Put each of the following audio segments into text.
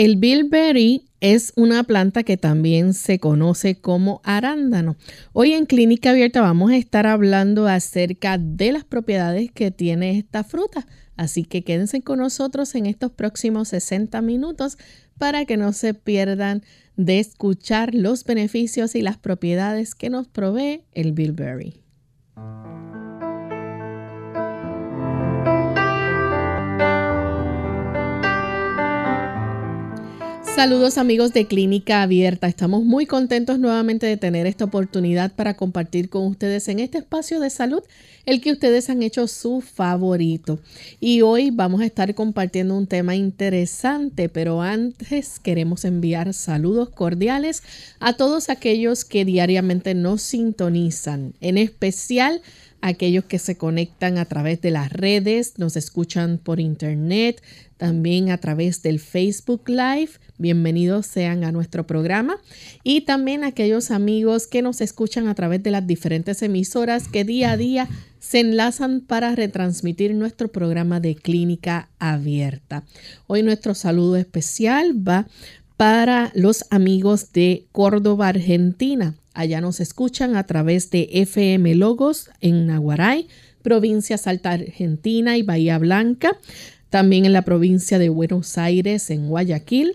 El bilberry es una planta que también se conoce como arándano. Hoy en Clínica Abierta vamos a estar hablando acerca de las propiedades que tiene esta fruta. Así que quédense con nosotros en estos próximos 60 minutos para que no se pierdan de escuchar los beneficios y las propiedades que nos provee el bilberry. Saludos amigos de Clínica Abierta. Estamos muy contentos nuevamente de tener esta oportunidad para compartir con ustedes en este espacio de salud el que ustedes han hecho su favorito. Y hoy vamos a estar compartiendo un tema interesante, pero antes queremos enviar saludos cordiales a todos aquellos que diariamente nos sintonizan, en especial aquellos que se conectan a través de las redes, nos escuchan por internet, también a través del Facebook Live. Bienvenidos sean a nuestro programa. Y también aquellos amigos que nos escuchan a través de las diferentes emisoras que día a día se enlazan para retransmitir nuestro programa de clínica abierta. Hoy nuestro saludo especial va para los amigos de Córdoba, Argentina. Allá nos escuchan a través de FM Logos en Naguaray, provincia Salta Argentina y Bahía Blanca también en la provincia de Buenos Aires, en Guayaquil,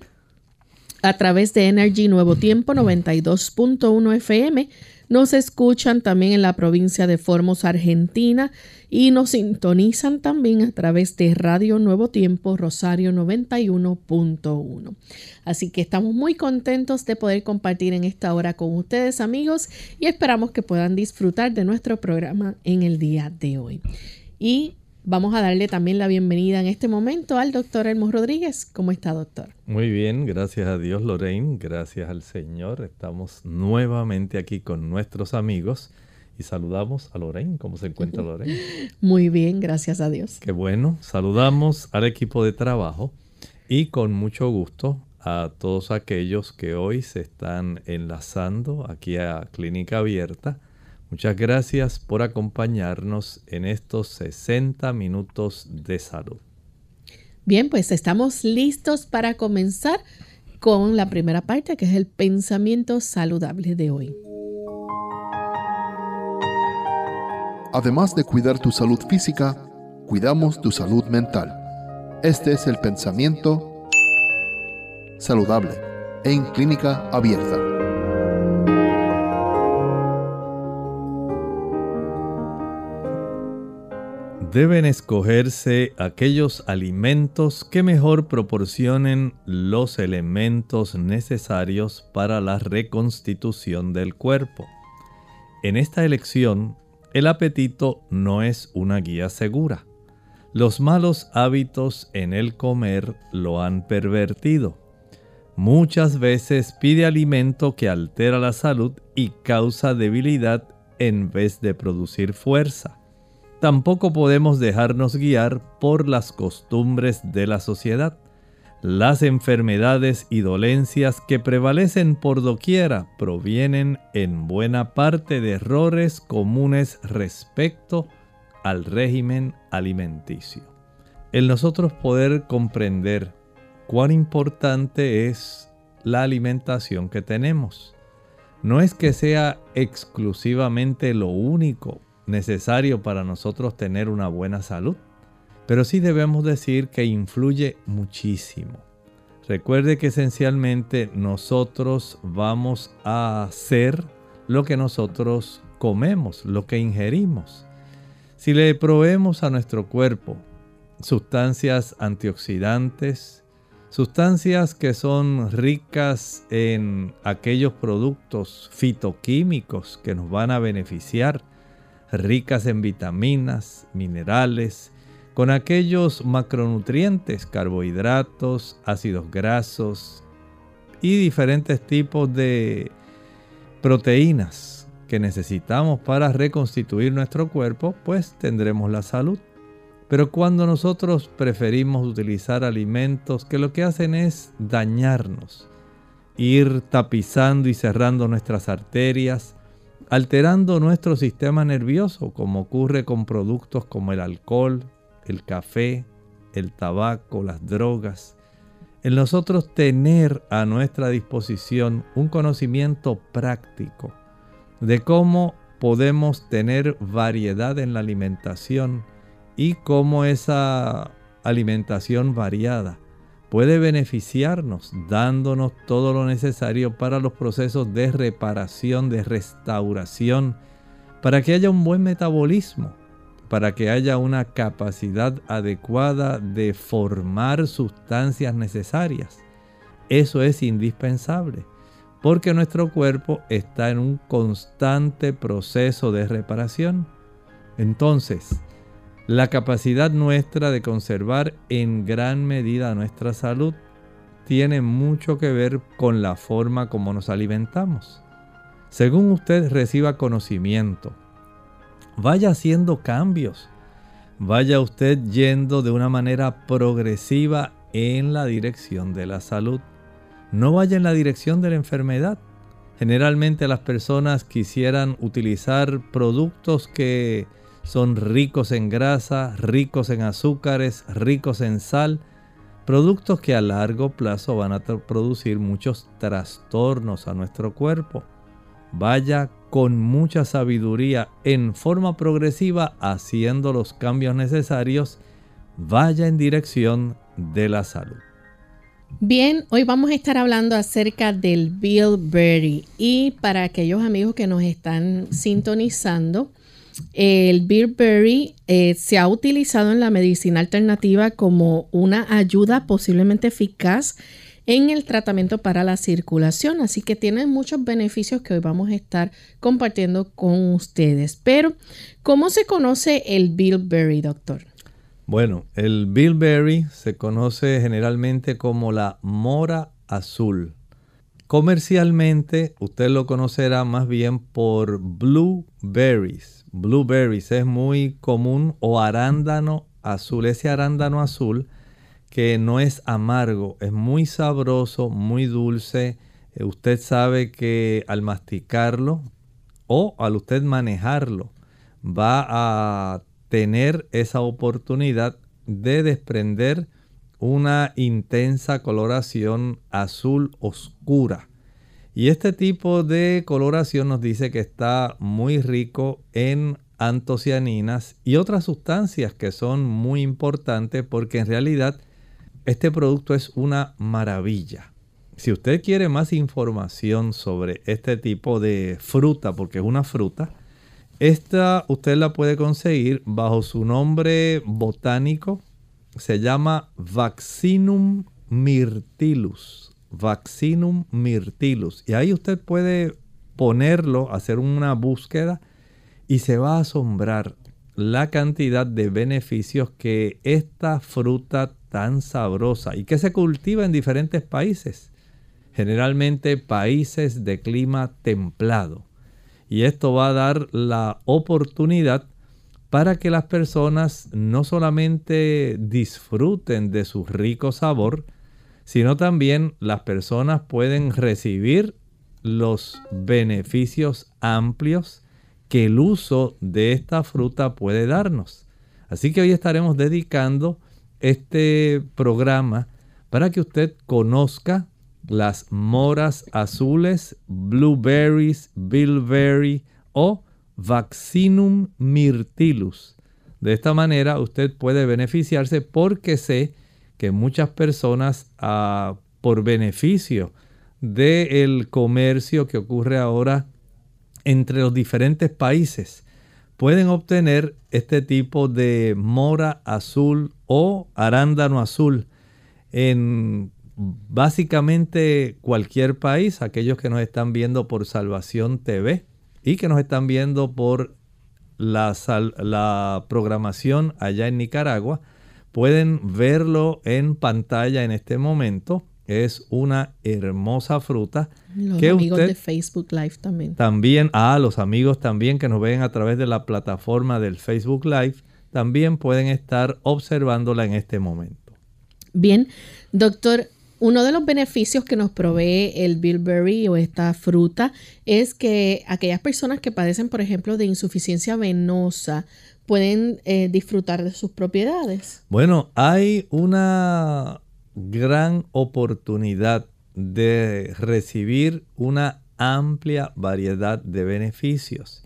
a través de Energy Nuevo Tiempo 92.1 FM. Nos escuchan también en la provincia de Formos, Argentina, y nos sintonizan también a través de Radio Nuevo Tiempo Rosario 91.1. Así que estamos muy contentos de poder compartir en esta hora con ustedes, amigos, y esperamos que puedan disfrutar de nuestro programa en el día de hoy. Y Vamos a darle también la bienvenida en este momento al doctor Elmo Rodríguez. ¿Cómo está, doctor? Muy bien, gracias a Dios, Lorraine. Gracias al Señor. Estamos nuevamente aquí con nuestros amigos y saludamos a Lorraine. ¿Cómo se encuentra Lorraine? Muy bien, gracias a Dios. Qué bueno. Saludamos al equipo de trabajo y con mucho gusto a todos aquellos que hoy se están enlazando aquí a Clínica Abierta Muchas gracias por acompañarnos en estos 60 minutos de salud. Bien, pues estamos listos para comenzar con la primera parte, que es el pensamiento saludable de hoy. Además de cuidar tu salud física, cuidamos tu salud mental. Este es el pensamiento saludable en clínica abierta. Deben escogerse aquellos alimentos que mejor proporcionen los elementos necesarios para la reconstitución del cuerpo. En esta elección, el apetito no es una guía segura. Los malos hábitos en el comer lo han pervertido. Muchas veces pide alimento que altera la salud y causa debilidad en vez de producir fuerza tampoco podemos dejarnos guiar por las costumbres de la sociedad. Las enfermedades y dolencias que prevalecen por doquiera provienen en buena parte de errores comunes respecto al régimen alimenticio. El nosotros poder comprender cuán importante es la alimentación que tenemos. No es que sea exclusivamente lo único necesario para nosotros tener una buena salud, pero sí debemos decir que influye muchísimo. Recuerde que esencialmente nosotros vamos a hacer lo que nosotros comemos, lo que ingerimos. Si le proveemos a nuestro cuerpo sustancias antioxidantes, sustancias que son ricas en aquellos productos fitoquímicos que nos van a beneficiar, ricas en vitaminas, minerales, con aquellos macronutrientes, carbohidratos, ácidos grasos y diferentes tipos de proteínas que necesitamos para reconstituir nuestro cuerpo, pues tendremos la salud. Pero cuando nosotros preferimos utilizar alimentos que lo que hacen es dañarnos, ir tapizando y cerrando nuestras arterias, alterando nuestro sistema nervioso, como ocurre con productos como el alcohol, el café, el tabaco, las drogas. En nosotros tener a nuestra disposición un conocimiento práctico de cómo podemos tener variedad en la alimentación, y cómo esa alimentación variada puede beneficiarnos dándonos todo lo necesario para los procesos de reparación, de restauración, para que haya un buen metabolismo, para que haya una capacidad adecuada de formar sustancias necesarias. Eso es indispensable, porque nuestro cuerpo está en un constante proceso de reparación. Entonces, la capacidad nuestra de conservar en gran medida nuestra salud tiene mucho que ver con la forma como nos alimentamos. Según usted reciba conocimiento, vaya haciendo cambios. Vaya usted yendo de una manera progresiva en la dirección de la salud. No vaya en la dirección de la enfermedad. Generalmente las personas quisieran utilizar productos que son ricos en grasa, ricos en azúcares, ricos en sal, productos que a largo plazo van a producir muchos trastornos a nuestro cuerpo. Vaya con mucha sabiduría en forma progresiva haciendo los cambios necesarios, vaya en dirección de la salud. Bien, hoy vamos a estar hablando acerca del bilberry y para aquellos amigos que nos están sintonizando, el bilberry eh, se ha utilizado en la medicina alternativa como una ayuda posiblemente eficaz en el tratamiento para la circulación, así que tiene muchos beneficios que hoy vamos a estar compartiendo con ustedes. Pero, ¿cómo se conoce el bilberry, doctor? Bueno, el bilberry se conoce generalmente como la mora azul. Comercialmente, usted lo conocerá más bien por blueberries blueberries es muy común o arándano azul. Ese arándano azul que no es amargo, es muy sabroso, muy dulce. Eh, usted sabe que al masticarlo o al usted manejarlo va a tener esa oportunidad de desprender una intensa coloración azul oscura. Y este tipo de coloración nos dice que está muy rico en antocianinas y otras sustancias que son muy importantes porque en realidad este producto es una maravilla. Si usted quiere más información sobre este tipo de fruta, porque es una fruta, esta usted la puede conseguir bajo su nombre botánico. Se llama Vaccinum myrtillus. Vaccinum myrtillus. Y ahí usted puede ponerlo, hacer una búsqueda y se va a asombrar la cantidad de beneficios que esta fruta tan sabrosa y que se cultiva en diferentes países, generalmente países de clima templado. Y esto va a dar la oportunidad para que las personas no solamente disfruten de su rico sabor, sino también las personas pueden recibir los beneficios amplios que el uso de esta fruta puede darnos. Así que hoy estaremos dedicando este programa para que usted conozca las moras azules, blueberries, bilberry o vaccinum myrtillus. De esta manera usted puede beneficiarse porque sé que muchas personas ah, por beneficio del comercio que ocurre ahora entre los diferentes países pueden obtener este tipo de mora azul o arándano azul en básicamente cualquier país, aquellos que nos están viendo por Salvación TV y que nos están viendo por la, la programación allá en Nicaragua, pueden verlo en pantalla en este momento. Es una hermosa fruta. Los amigos de Facebook Live también. También, a los amigos también que nos ven a través de la plataforma del Facebook Live, también pueden estar observándola en este momento. Bien, doctor, uno de los beneficios que nos provee el bilberry o esta fruta es que aquellas personas que padecen, por ejemplo, de insuficiencia venosa pueden eh, disfrutar de sus propiedades. Bueno, hay una gran oportunidad de recibir una amplia variedad de beneficios.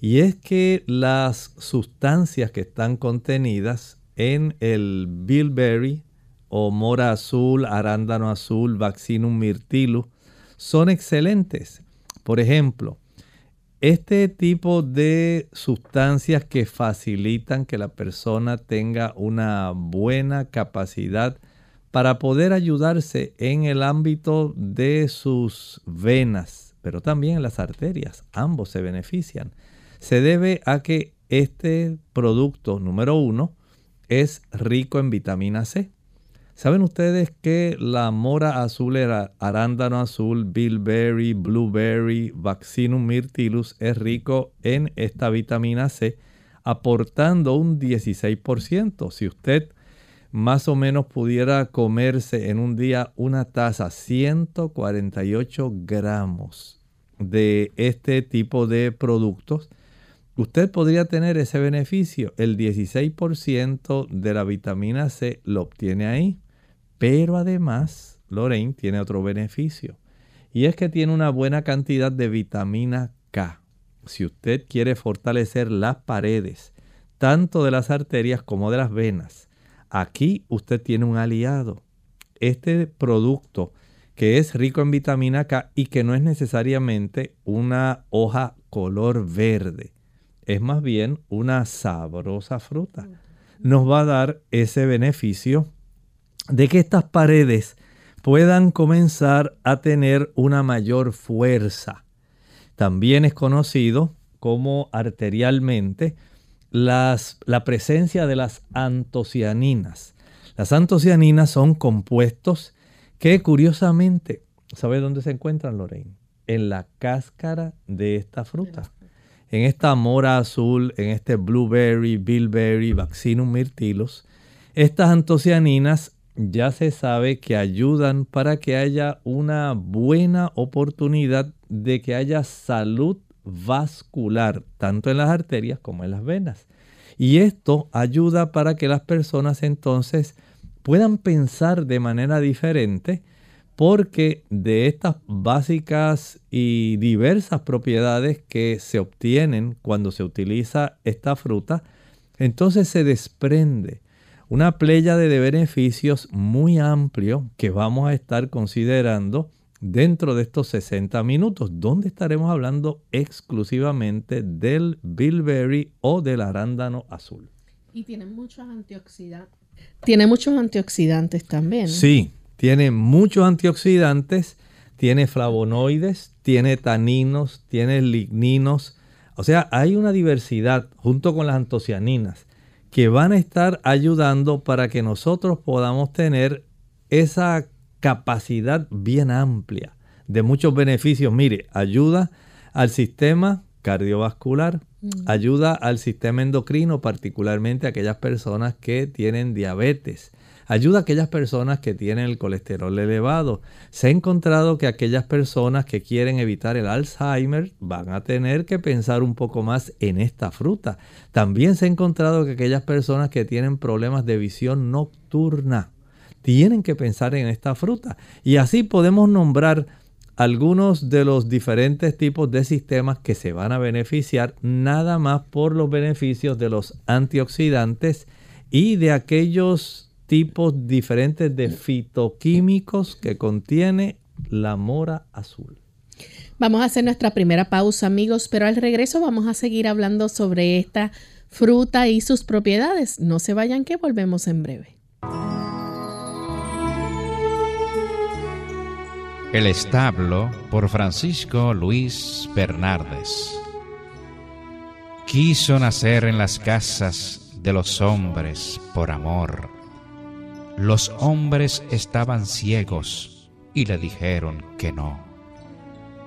Y es que las sustancias que están contenidas en el bilberry o mora azul, arándano azul, vaccinum myrtilus, son excelentes. Por ejemplo, este tipo de sustancias que facilitan que la persona tenga una buena capacidad para poder ayudarse en el ámbito de sus venas, pero también en las arterias, ambos se benefician. Se debe a que este producto número uno es rico en vitamina C. ¿Saben ustedes que la mora azul, arándano azul, bilberry, blueberry, vaccinum myrtillus es rico en esta vitamina C, aportando un 16%? Si usted más o menos pudiera comerse en un día una taza, 148 gramos de este tipo de productos, usted podría tener ese beneficio. El 16% de la vitamina C lo obtiene ahí. Pero además, Lorraine tiene otro beneficio. Y es que tiene una buena cantidad de vitamina K. Si usted quiere fortalecer las paredes, tanto de las arterias como de las venas, aquí usted tiene un aliado. Este producto que es rico en vitamina K y que no es necesariamente una hoja color verde, es más bien una sabrosa fruta. Nos va a dar ese beneficio de que estas paredes puedan comenzar a tener una mayor fuerza. También es conocido como arterialmente las, la presencia de las antocianinas. Las antocianinas son compuestos que curiosamente, ¿sabe dónde se encuentran, Lorraine? En la cáscara de esta fruta. En esta mora azul, en este blueberry, bilberry, vaccinum myrtillus, estas antocianinas ya se sabe que ayudan para que haya una buena oportunidad de que haya salud vascular, tanto en las arterias como en las venas. Y esto ayuda para que las personas entonces puedan pensar de manera diferente porque de estas básicas y diversas propiedades que se obtienen cuando se utiliza esta fruta, entonces se desprende una playa de beneficios muy amplio que vamos a estar considerando dentro de estos 60 minutos, donde estaremos hablando exclusivamente del bilberry o del arándano azul. Y tiene muchos antioxidantes. Tiene muchos antioxidantes también. Sí, tiene muchos antioxidantes, tiene flavonoides, tiene taninos, tiene ligninos. O sea, hay una diversidad junto con las antocianinas que van a estar ayudando para que nosotros podamos tener esa capacidad bien amplia de muchos beneficios. Mire, ayuda al sistema cardiovascular, mm. ayuda al sistema endocrino, particularmente a aquellas personas que tienen diabetes, ayuda a aquellas personas que tienen el colesterol elevado. Se ha encontrado que aquellas personas que quieren evitar el Alzheimer van a tener que pensar un poco más en esta fruta. También se ha encontrado que aquellas personas que tienen problemas de visión nocturna tienen que pensar en esta fruta. Y así podemos nombrar algunos de los diferentes tipos de sistemas que se van a beneficiar nada más por los beneficios de los antioxidantes y de aquellos tipos diferentes de fitoquímicos que contiene la mora azul. Vamos a hacer nuestra primera pausa, amigos, pero al regreso vamos a seguir hablando sobre esta fruta y sus propiedades. No se vayan que volvemos en breve. El establo por Francisco Luis Bernardes. quiso nacer en las casas de los hombres por amor. Los hombres estaban ciegos y le dijeron que no.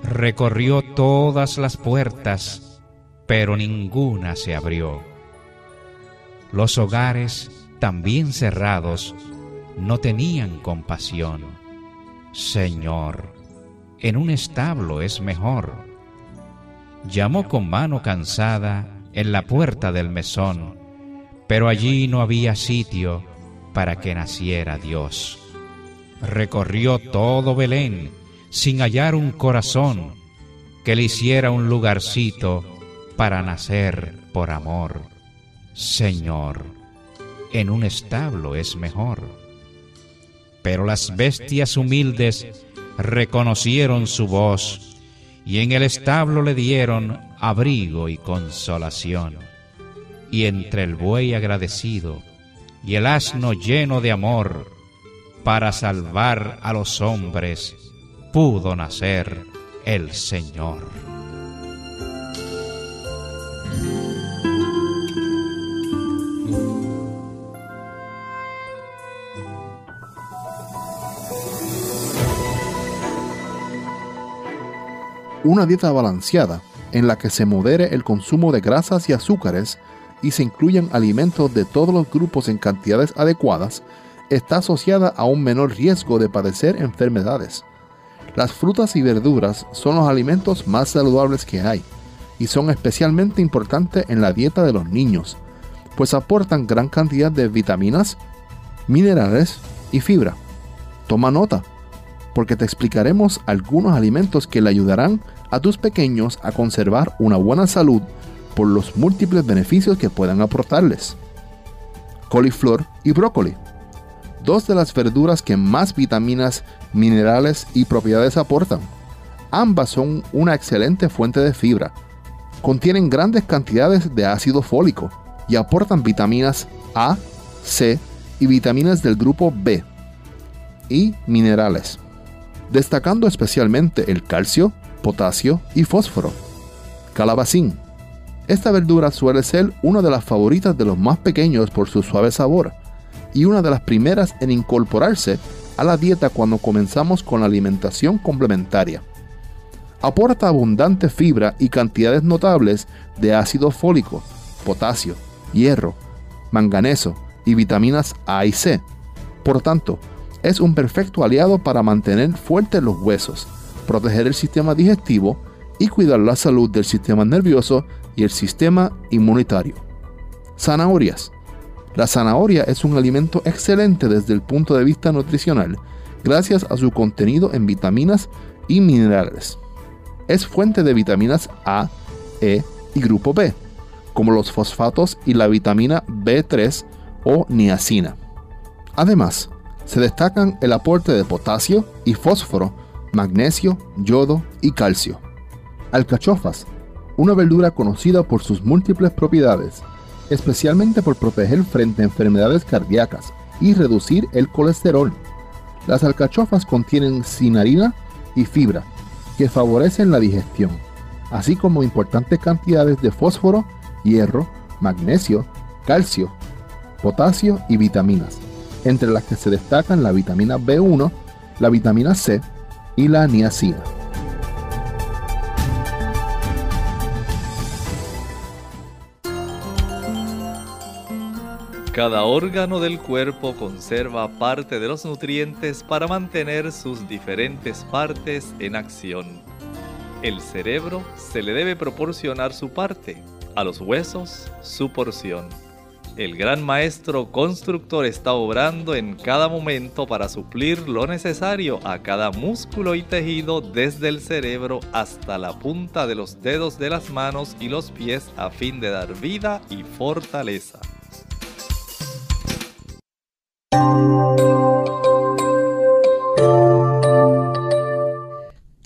Recorrió todas las puertas, pero ninguna se abrió. Los hogares, también cerrados, no tenían compasión. Señor, en un establo es mejor. Llamó con mano cansada en la puerta del mesón, pero allí no había sitio para que naciera Dios. Recorrió todo Belén sin hallar un corazón que le hiciera un lugarcito para nacer por amor. Señor, en un establo es mejor. Pero las bestias humildes reconocieron su voz y en el establo le dieron abrigo y consolación. Y entre el buey agradecido y el asno lleno de amor, para salvar a los hombres, pudo nacer el Señor. Una dieta balanceada en la que se modere el consumo de grasas y azúcares y se incluyan alimentos de todos los grupos en cantidades adecuadas está asociada a un menor riesgo de padecer enfermedades. Las frutas y verduras son los alimentos más saludables que hay y son especialmente importantes en la dieta de los niños, pues aportan gran cantidad de vitaminas, minerales y fibra. Toma nota, porque te explicaremos algunos alimentos que le ayudarán a tus pequeños a conservar una buena salud por los múltiples beneficios que puedan aportarles. Coliflor y brócoli dos de las verduras que más vitaminas, minerales y propiedades aportan. Ambas son una excelente fuente de fibra. Contienen grandes cantidades de ácido fólico y aportan vitaminas A, C y vitaminas del grupo B y minerales, destacando especialmente el calcio, potasio y fósforo. Calabacín. Esta verdura suele ser una de las favoritas de los más pequeños por su suave sabor y una de las primeras en incorporarse a la dieta cuando comenzamos con la alimentación complementaria. Aporta abundante fibra y cantidades notables de ácido fólico, potasio, hierro, manganeso y vitaminas A y C. Por tanto, es un perfecto aliado para mantener fuertes los huesos, proteger el sistema digestivo y cuidar la salud del sistema nervioso y el sistema inmunitario. Zanahorias. La zanahoria es un alimento excelente desde el punto de vista nutricional, gracias a su contenido en vitaminas y minerales. Es fuente de vitaminas A, E y grupo B, como los fosfatos y la vitamina B3 o niacina. Además, se destacan el aporte de potasio y fósforo, magnesio, yodo y calcio. Alcachofas, una verdura conocida por sus múltiples propiedades, especialmente por proteger frente a enfermedades cardíacas y reducir el colesterol. Las alcachofas contienen cinarina y fibra, que favorecen la digestión, así como importantes cantidades de fósforo, hierro, magnesio, calcio, potasio y vitaminas, entre las que se destacan la vitamina B1, la vitamina C y la niacina. Cada órgano del cuerpo conserva parte de los nutrientes para mantener sus diferentes partes en acción. El cerebro se le debe proporcionar su parte, a los huesos su porción. El gran maestro constructor está obrando en cada momento para suplir lo necesario a cada músculo y tejido desde el cerebro hasta la punta de los dedos de las manos y los pies a fin de dar vida y fortaleza.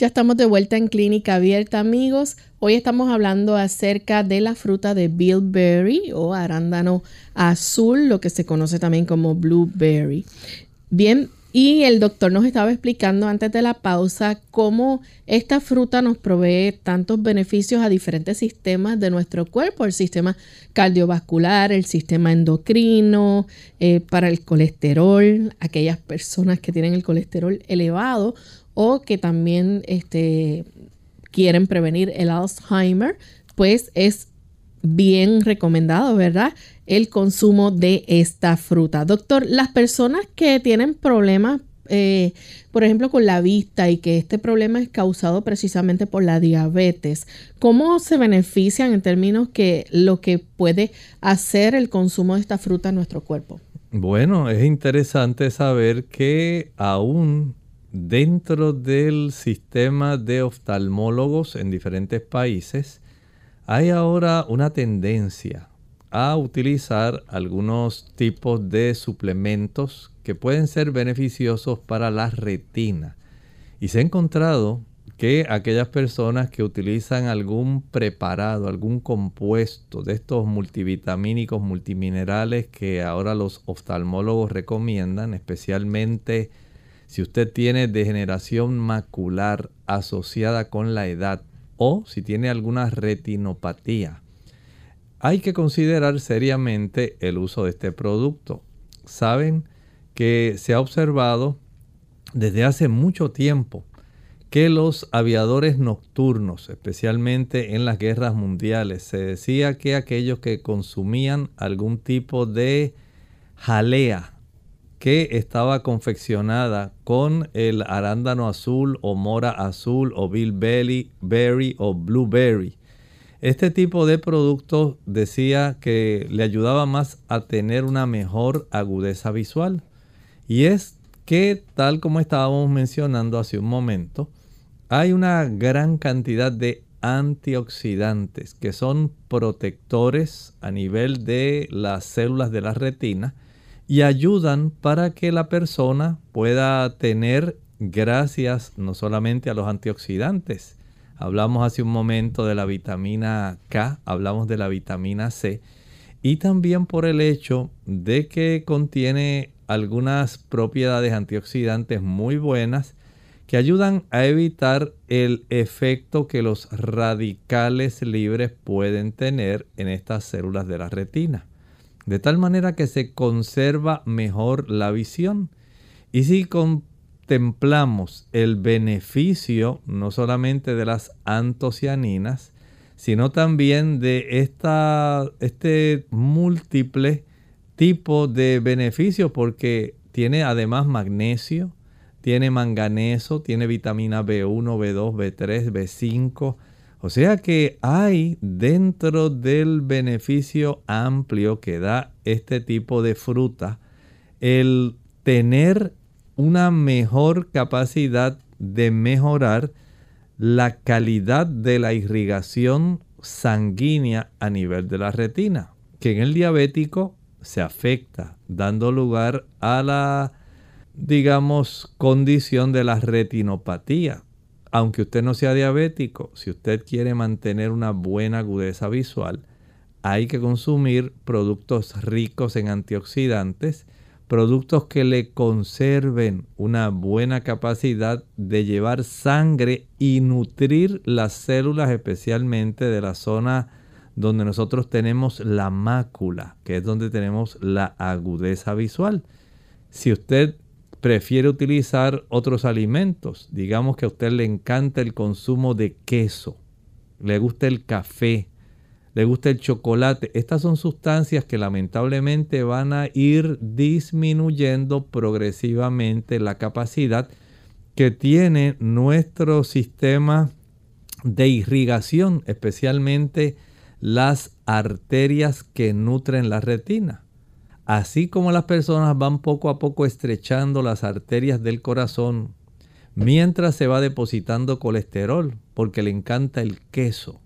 Ya estamos de vuelta en Clínica Abierta, amigos. Hoy estamos hablando acerca de la fruta de bilberry o arándano azul, lo que se conoce también como blueberry. Bien, Y el doctor nos estaba explicando antes de la pausa cómo esta fruta nos provee tantos beneficios a diferentes sistemas de nuestro cuerpo, el sistema cardiovascular, el sistema endocrino, eh, para el colesterol, aquellas personas que tienen el colesterol elevado o que también este, quieren prevenir el Alzheimer, pues es bien recomendado, ¿verdad? El consumo de esta fruta. Doctor, las personas que tienen problemas, eh, por ejemplo, con la vista y que este problema es causado precisamente por la diabetes, ¿cómo se benefician en términos que lo que puede hacer el consumo de esta fruta en nuestro cuerpo? Bueno, es interesante saber que aún dentro del sistema de oftalmólogos en diferentes países, hay ahora una tendencia a utilizar algunos tipos de suplementos que pueden ser beneficiosos para la retina. Y se ha encontrado que aquellas personas que utilizan algún preparado, algún compuesto de estos multivitamínicos, multiminerales que ahora los oftalmólogos recomiendan, especialmente si usted tiene degeneración macular asociada con la edad o si tiene alguna retinopatía, hay que considerar seriamente el uso de este producto. Saben que se ha observado desde hace mucho tiempo que los aviadores nocturnos, especialmente en las guerras mundiales, se decía que aquellos que consumían algún tipo de jalea que estaba confeccionada con el arándano azul o mora azul o bilberry berry o blueberry. Este tipo de productos decía que le ayudaba más a tener una mejor agudeza visual. Y es que, tal como estábamos mencionando hace un momento, hay una gran cantidad de antioxidantes que son protectores a nivel de las células de la retina y ayudan para que la persona pueda tener, gracias no solamente a los antioxidantes, hablamos hace un momento de la vitamina K, hablamos de la vitamina C, y también por el hecho de que contiene algunas propiedades antioxidantes muy buenas que ayudan a evitar el efecto que los radicales libres pueden tener en estas células de la retina de tal manera que se conserva mejor la visión. Y si contemplamos el beneficio no solamente de las antocianinas, sino también de esta, este múltiple tipo de beneficios porque tiene además magnesio, tiene manganeso, tiene vitamina B1, B2, B3, B5, o sea que hay dentro del beneficio amplio que da este tipo de fruta el tener una mejor capacidad de mejorar la calidad de la irrigación sanguínea a nivel de la retina, que en el diabético se afecta, dando lugar a la, digamos, condición de la retinopatía aunque usted no sea diabético, si usted quiere mantener una buena agudeza visual, hay que consumir productos ricos en antioxidantes, productos que le conserven una buena capacidad de llevar sangre y nutrir las células especialmente de la zona donde nosotros tenemos la mácula, que es donde tenemos la agudeza visual. Si usted prefiere utilizar otros alimentos. Digamos que a usted le encanta el consumo de queso, le gusta el café, le gusta el chocolate. Estas son sustancias que lamentablemente van a ir disminuyendo progresivamente la capacidad que tiene nuestro sistema de irrigación, especialmente las arterias que nutren la retina. Así como las personas van poco a poco estrechando las arterias del corazón, mientras se va depositando colesterol, porque le encanta el queso,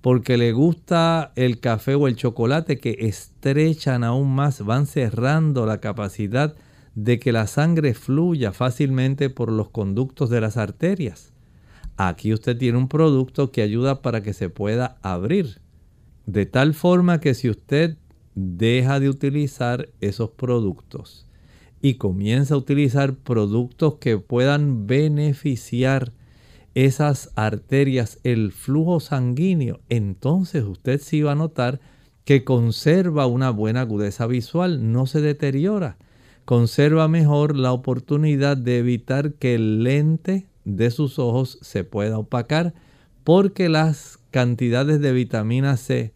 porque le gusta el café o el chocolate que estrechan aún más, van cerrando la capacidad de que la sangre fluya fácilmente por los conductos de las arterias. Aquí usted tiene un producto que ayuda para que se pueda abrir. De tal forma que si usted deja de utilizar esos productos y comienza a utilizar productos que puedan beneficiar esas arterias, el flujo sanguíneo, entonces usted sí va a notar que conserva una buena agudeza visual, no se deteriora, conserva mejor la oportunidad de evitar que el lente de sus ojos se pueda opacar, porque las cantidades de vitamina C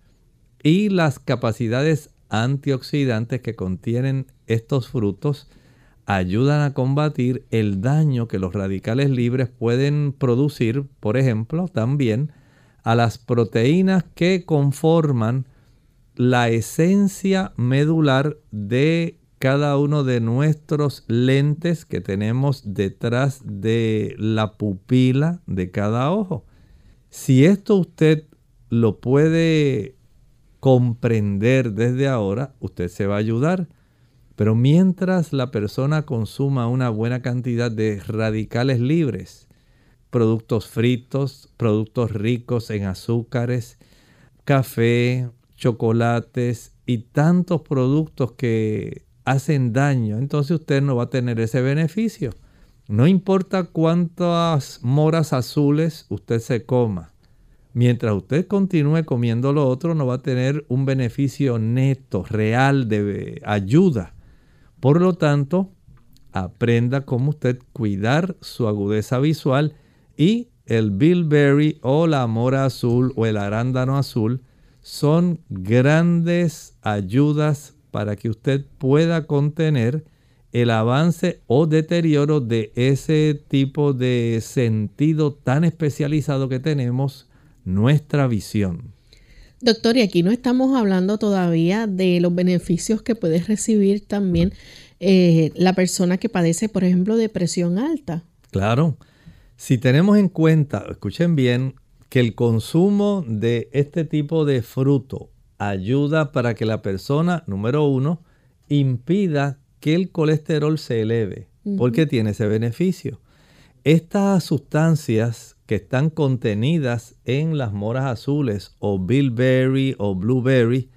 y las capacidades antioxidantes que contienen estos frutos ayudan a combatir el daño que los radicales libres pueden producir, por ejemplo, también a las proteínas que conforman la esencia medular de cada uno de nuestros lentes que tenemos detrás de la pupila de cada ojo. Si esto usted lo puede comprender desde ahora, usted se va a ayudar. Pero mientras la persona consuma una buena cantidad de radicales libres, productos fritos, productos ricos en azúcares, café, chocolates y tantos productos que hacen daño, entonces usted no va a tener ese beneficio. No importa cuántas moras azules usted se coma, Mientras usted continúe comiendo lo otro, no va a tener un beneficio neto, real, de ayuda. Por lo tanto, aprenda cómo usted cuidar su agudeza visual y el bilberry o la mora azul o el arándano azul son grandes ayudas para que usted pueda contener el avance o deterioro de ese tipo de sentido tan especializado que tenemos nuestra visión. Doctor, y aquí no estamos hablando todavía de los beneficios que puede recibir también eh, la persona que padece, por ejemplo, de presión alta. Claro. Si tenemos en cuenta, escuchen bien, que el consumo de este tipo de fruto ayuda para que la persona, número uno, impida que el colesterol se eleve, porque tiene ese beneficio. Estas sustancias que están contenidas en las moras azules o bilberry o blueberry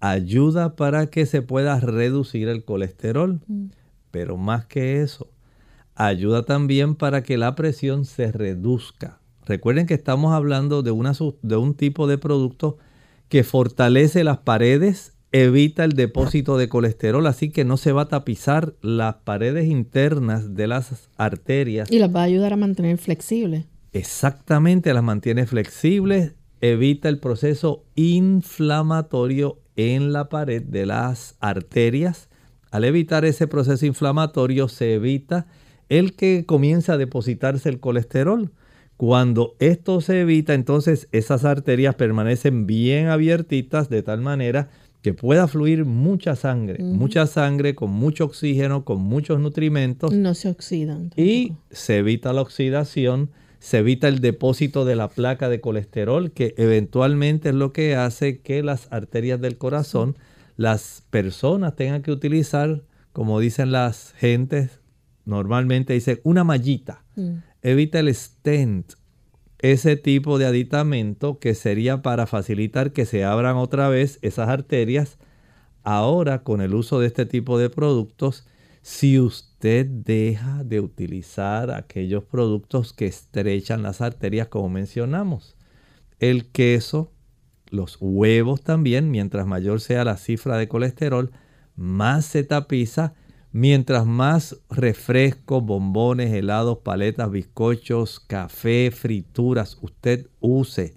ayuda para que se pueda reducir el colesterol. Mm. Pero más que eso, ayuda también para que la presión se reduzca. Recuerden que estamos hablando de, una, de un tipo de producto que fortalece las paredes, evita el depósito de colesterol, así que no se va a tapizar las paredes internas de las arterias. Y las va a ayudar a mantener flexibles exactamente las mantiene flexibles, evita el proceso inflamatorio en la pared de las arterias. Al evitar ese proceso inflamatorio se evita el que comienza a depositarse el colesterol. Cuando esto se evita, entonces esas arterias permanecen bien abiertitas de tal manera que pueda fluir mucha sangre, mucha sangre con mucho oxígeno, con muchos nutrimentos. No se oxidan. Y se evita la oxidación se evita el depósito de la placa de colesterol, que eventualmente es lo que hace que las arterias del corazón, las personas tengan que utilizar, como dicen las gentes, normalmente dicen una mallita. Mm. Evita el stent, ese tipo de aditamento que sería para facilitar que se abran otra vez esas arterias. Ahora, con el uso de este tipo de productos, si usted deja de utilizar aquellos productos que estrechan las arterias como mencionamos. El queso, los huevos también, mientras mayor sea la cifra de colesterol, más se tapiza, mientras más refrescos, bombones, helados, paletas, bizcochos, café, frituras usted use,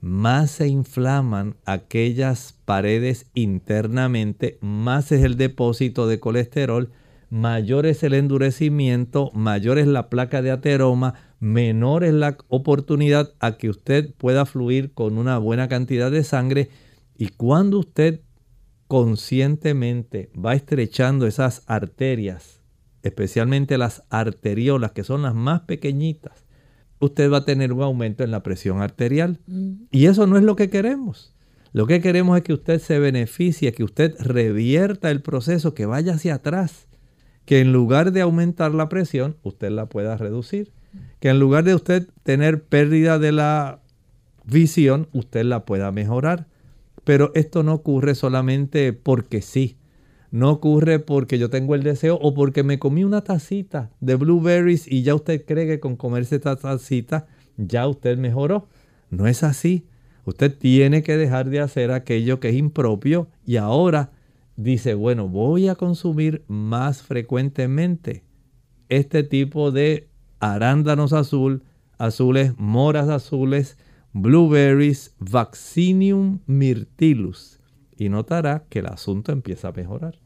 más se inflaman aquellas paredes internamente, más es el depósito de colesterol, mayor es el endurecimiento, mayor es la placa de ateroma, menor es la oportunidad a que usted pueda fluir con una buena cantidad de sangre. Y cuando usted conscientemente va estrechando esas arterias, especialmente las arteriolas, que son las más pequeñitas, usted va a tener un aumento en la presión arterial. Mm. Y eso no es lo que queremos. Lo que queremos es que usted se beneficie, que usted revierta el proceso, que vaya hacia atrás que en lugar de aumentar la presión, usted la pueda reducir. Que en lugar de usted tener pérdida de la visión, usted la pueda mejorar. Pero esto no ocurre solamente porque sí. no ocurre porque yo tengo el deseo o porque me comí una tacita de blueberries y ya usted cree que con comerse esta tacita ya usted mejoró. No es así. Usted tiene que dejar de hacer aquello que es impropio y ahora dice, bueno, voy a consumir más frecuentemente este tipo de arándanos azul, azules, moras azules, blueberries, vaccinium myrtillus. Y notará que el asunto empieza a mejorar.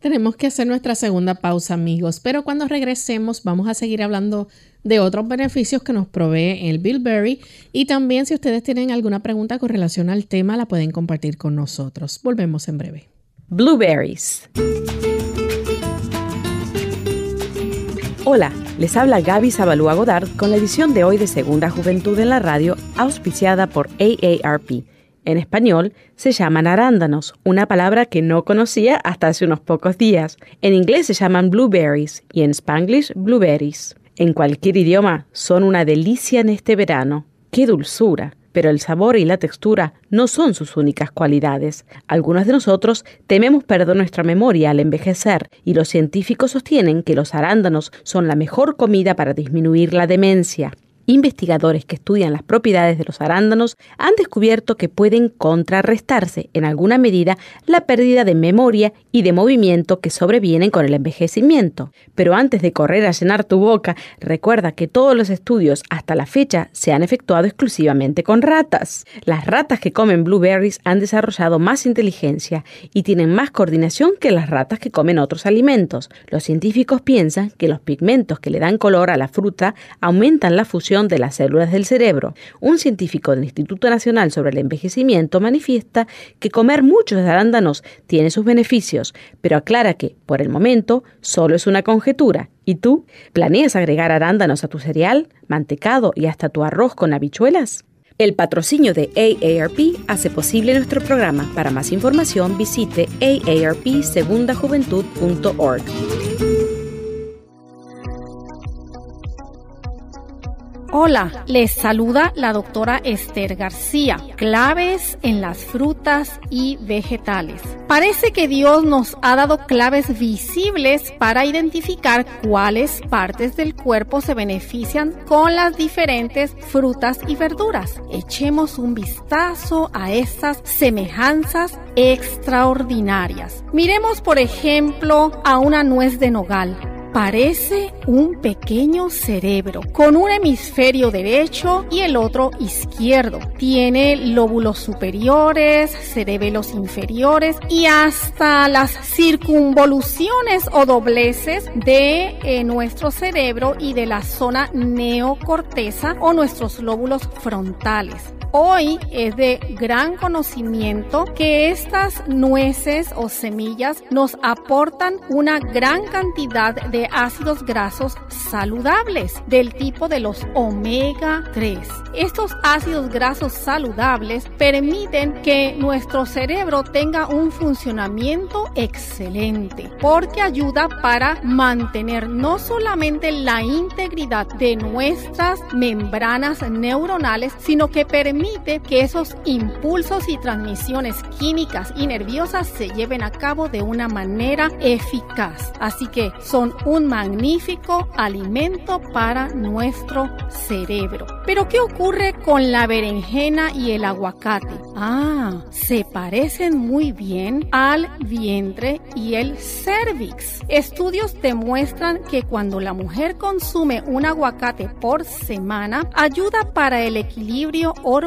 Tenemos que hacer nuestra segunda pausa, amigos, pero cuando regresemos vamos a seguir hablando de otros beneficios que nos provee el Bilberry y también si ustedes tienen alguna pregunta con relación al tema la pueden compartir con nosotros. Volvemos en breve. Blueberries. Hola, les habla Gaby Zabalúa Godard con la edición de hoy de Segunda Juventud en la Radio, auspiciada por AARP. En español se llaman arándanos, una palabra que no conocía hasta hace unos pocos días. En inglés se llaman blueberries y en spanglish blueberries. En cualquier idioma son una delicia en este verano. ¡Qué dulzura! Pero el sabor y la textura no son sus únicas cualidades. Algunos de nosotros tememos perder nuestra memoria al envejecer y los científicos sostienen que los arándanos son la mejor comida para disminuir la demencia. Investigadores que estudian las propiedades de los arándanos han descubierto que pueden contrarrestarse en alguna medida la pérdida de memoria y de movimiento que sobrevienen con el envejecimiento. Pero antes de correr a llenar tu boca, recuerda que todos los estudios hasta la fecha se han efectuado exclusivamente con ratas. Las ratas que comen blueberries han desarrollado más inteligencia y tienen más coordinación que las ratas que comen otros alimentos. Los científicos piensan que los pigmentos que le dan color a la fruta aumentan la fusión de las células del cerebro. Un científico del Instituto Nacional sobre el Envejecimiento manifiesta que comer muchos arándanos tiene sus beneficios, pero aclara que, por el momento, solo es una conjetura. ¿Y tú? ¿Planeas agregar arándanos a tu cereal, mantecado y hasta tu arroz con habichuelas? El patrocinio de AARP hace posible nuestro programa. Para más información visite aarpsegundajuventud.org. Hola, les saluda la doctora Esther García. Claves en las frutas y vegetales. Parece que Dios nos ha dado claves visibles para identificar cuáles partes del cuerpo se benefician con las diferentes frutas y verduras. Echemos un vistazo a estas semejanzas extraordinarias. Miremos, por ejemplo, a una nuez de nogal parece un pequeño cerebro con un hemisferio derecho y el otro izquierdo. Tiene lóbulos superiores, cerebelos inferiores y hasta las circunvoluciones o dobleces de eh, nuestro cerebro y de la zona neocorteza o nuestros lóbulos frontales. Hoy es de gran conocimiento que estas nueces o semillas nos aportan una gran cantidad de ácidos grasos saludables del tipo de los omega 3. Estos ácidos grasos saludables permiten que nuestro cerebro tenga un funcionamiento excelente porque ayuda para mantener no solamente la integridad de nuestras membranas neuronales, sino que permite que esos impulsos y transmisiones químicas y nerviosas se lleven a cabo de una manera eficaz. Así que son un magnífico alimento para nuestro cerebro. Pero ¿qué ocurre con la berenjena y el aguacate? Ah, se parecen muy bien al vientre y el cervix. Estudios demuestran que cuando la mujer consume un aguacate por semana, ayuda para el equilibrio hormonal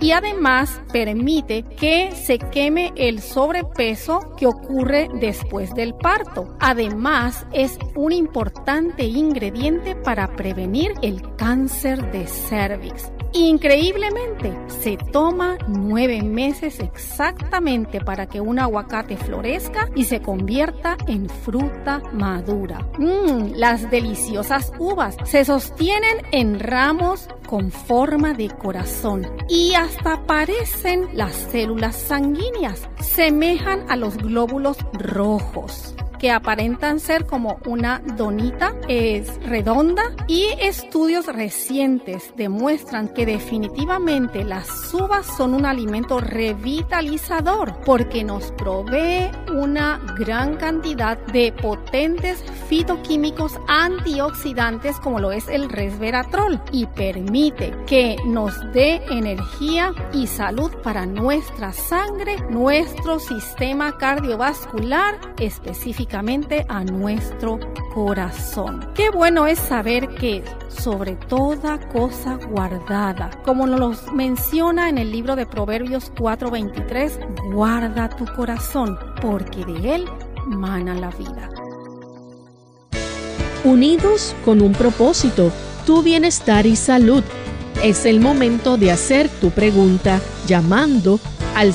y además permite que se queme el sobrepeso que ocurre después del parto. Además es un importante ingrediente para prevenir el cáncer de cervix. Increíblemente, se toma nueve meses exactamente para que un aguacate florezca y se convierta en fruta madura. Mmm, las deliciosas uvas se sostienen en ramos con forma de corazón y hasta parecen las células sanguíneas, semejan a los glóbulos rojos que aparentan ser como una donita, es redonda y estudios recientes demuestran que definitivamente las uvas son un alimento revitalizador porque nos provee una gran cantidad de potentes fitoquímicos antioxidantes como lo es el resveratrol y permite que nos dé energía y salud para nuestra sangre, nuestro sistema cardiovascular, específicamente a nuestro corazón. Qué bueno es saber que sobre toda cosa guardada, como nos menciona en el libro de Proverbios 4:23, guarda tu corazón, porque de él mana la vida. Unidos con un propósito, tu bienestar y salud. Es el momento de hacer tu pregunta llamando al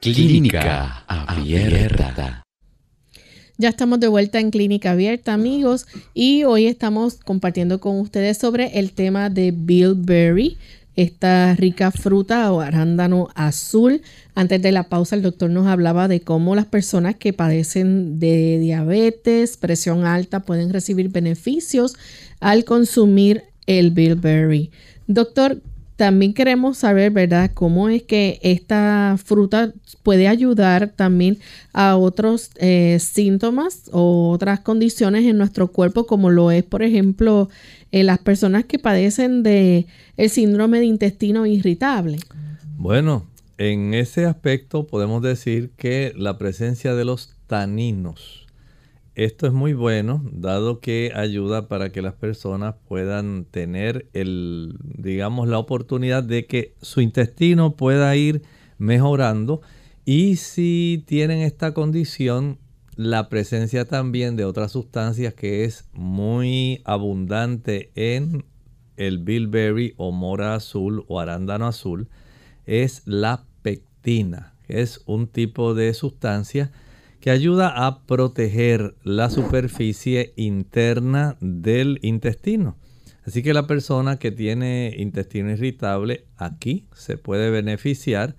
Clínica Abierta. Ya estamos de vuelta en Clínica Abierta, amigos, y hoy estamos compartiendo con ustedes sobre el tema de bilberry, esta rica fruta o arándano azul. Antes de la pausa, el doctor nos hablaba de cómo las personas que padecen de diabetes, presión alta, pueden recibir beneficios al consumir el bilberry. Doctor, también queremos saber, ¿verdad?, cómo es que esta fruta puede ayudar también a otros eh, síntomas o otras condiciones en nuestro cuerpo, como lo es, por ejemplo, en las personas que padecen de el síndrome de intestino irritable. Bueno, en ese aspecto podemos decir que la presencia de los taninos esto es muy bueno, dado que ayuda para que las personas puedan tener el, digamos, la oportunidad de que su intestino pueda ir mejorando. Y si tienen esta condición, la presencia también de otras sustancias que es muy abundante en el bilberry o mora azul o arándano azul es la pectina, que es un tipo de sustancia que ayuda a proteger la superficie interna del intestino. Así que la persona que tiene intestino irritable aquí se puede beneficiar.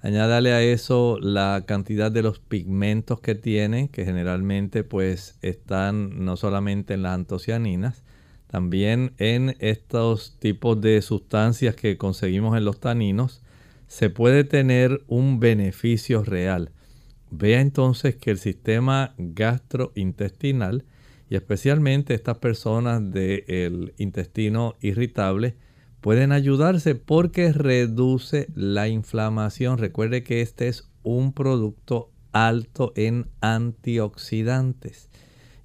Añádale a eso la cantidad de los pigmentos que tiene, que generalmente pues están no solamente en las antocianinas, también en estos tipos de sustancias que conseguimos en los taninos, se puede tener un beneficio real. Vea entonces que el sistema gastrointestinal y especialmente estas personas del intestino irritable pueden ayudarse porque reduce la inflamación. Recuerde que este es un producto alto en antioxidantes.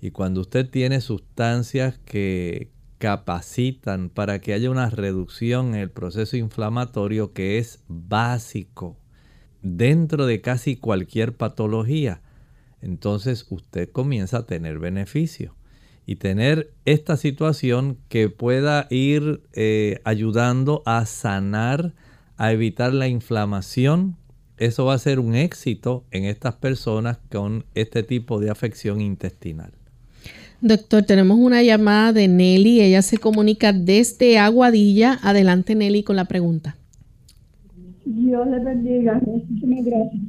Y cuando usted tiene sustancias que capacitan para que haya una reducción en el proceso inflamatorio que es básico dentro de casi cualquier patología, entonces usted comienza a tener beneficio. Y tener esta situación que pueda ir eh, ayudando a sanar, a evitar la inflamación, eso va a ser un éxito en estas personas con este tipo de afección intestinal. Doctor, tenemos una llamada de Nelly. Ella se comunica desde Aguadilla. Adelante, Nelly, con la pregunta. Dios le bendiga, muchísimas gracias.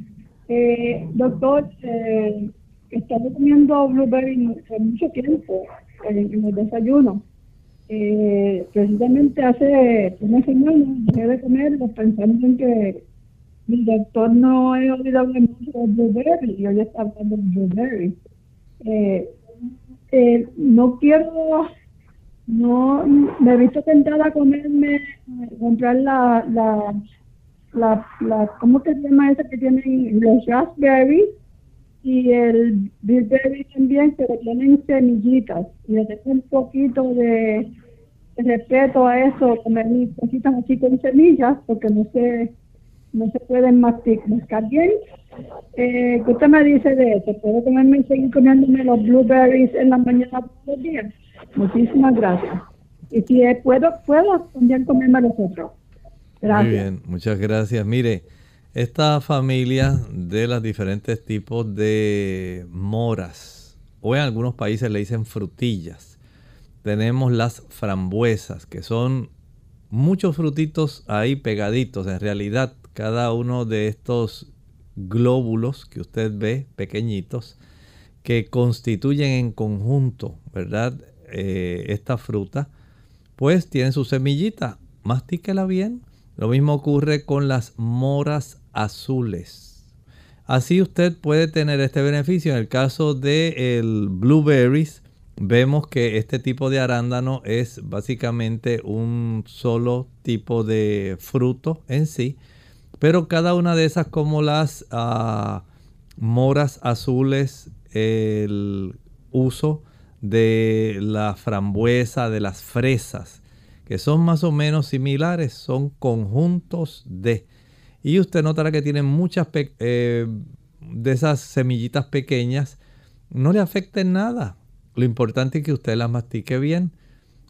Eh, doctor, eh, estamos comiendo blueberry hace mucho tiempo en, el desayuno. Eh, precisamente hace una semana dejé de comerlo pensando en que mi doctor no he olvidado mucho de blueberry y hoy está hablando de blueberry. Eh, eh, no quiero, no, me he visto tentada a comerme, comprar la, la la, la, ¿cómo se llama esa que tienen los raspberries? Y el bilberry también, pero tienen semillitas. Y le tengo un poquito de, respeto a eso, comer cositas así con semillas, porque no sé no se pueden mascar bien. Eh, ¿Qué usted me dice de eso? ¿Puedo comerme, seguir comiéndome los blueberries en la mañana todos los días? Muchísimas gracias. Y si puedo, puedo también comerme los otros. Gracias. Muy bien, muchas gracias. Mire, esta familia de los diferentes tipos de moras, o en algunos países le dicen frutillas, tenemos las frambuesas, que son muchos frutitos ahí pegaditos. En realidad, cada uno de estos glóbulos que usted ve, pequeñitos, que constituyen en conjunto, ¿verdad? Eh, esta fruta, pues tiene su semillita. Mastíquela bien. Lo mismo ocurre con las moras azules. Así usted puede tener este beneficio. En el caso de el blueberries, vemos que este tipo de arándano es básicamente un solo tipo de fruto en sí, pero cada una de esas como las ah, moras azules, el uso de la frambuesa, de las fresas, que son más o menos similares, son conjuntos de. Y usted notará que tienen muchas eh, de esas semillitas pequeñas, no le afecten nada. Lo importante es que usted las mastique bien.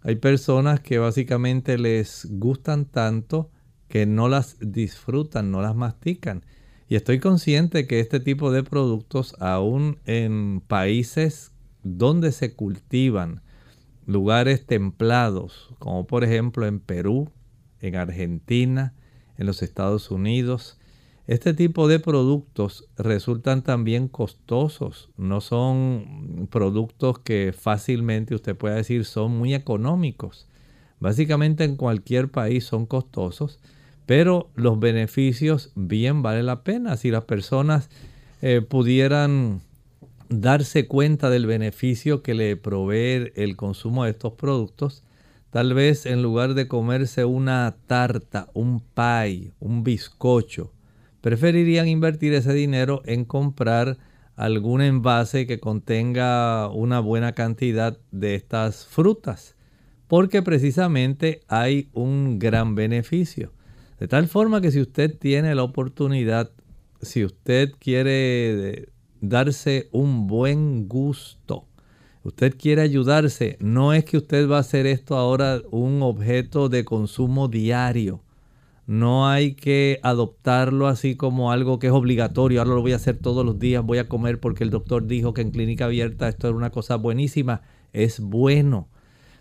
Hay personas que básicamente les gustan tanto que no las disfrutan, no las mastican. Y estoy consciente que este tipo de productos, aún en países donde se cultivan, lugares templados, como por ejemplo en Perú, en Argentina, en los Estados Unidos, este tipo de productos resultan también costosos, no son productos que fácilmente usted pueda decir son muy económicos. Básicamente en cualquier país son costosos, pero los beneficios bien vale la pena. Si las personas eh, pudieran darse cuenta del beneficio que le provee el consumo de estos productos, tal vez en lugar de comerse una tarta, un pie, un bizcocho, preferirían invertir ese dinero en comprar algún envase que contenga una buena cantidad de estas frutas, porque precisamente hay un gran beneficio. De tal forma que si usted tiene la oportunidad, si usted quiere darse un buen gusto, usted quiere ayudarse, no es que usted va a hacer esto ahora un objeto de consumo diario no hay que adoptarlo así como algo que es obligatorio. Ahora lo voy a hacer todos los días, voy a comer porque el doctor dijo que en clínica abierta esto era una cosa buenísima. Es bueno.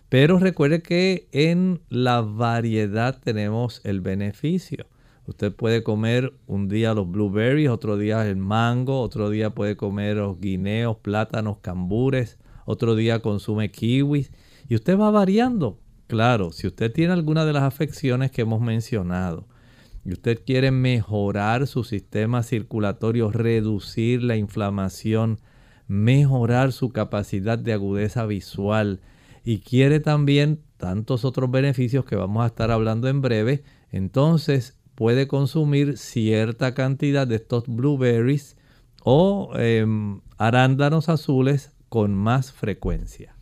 Pero recuerde que en la variedad tenemos el beneficio. Usted puede comer un día los blueberries, otro día el mango, otro día puede comer los guineos, plátanos, cambures, otro día consume kiwis y usted va variando. Claro, si usted tiene alguna de las afecciones que hemos mencionado y usted quiere mejorar su sistema circulatorio, reducir la inflamación, mejorar su capacidad de agudeza visual y quiere también tantos otros beneficios que vamos a estar hablando en breve, entonces puede consumir cierta cantidad de estos blueberries o em, arándanos azules con más frecuencia.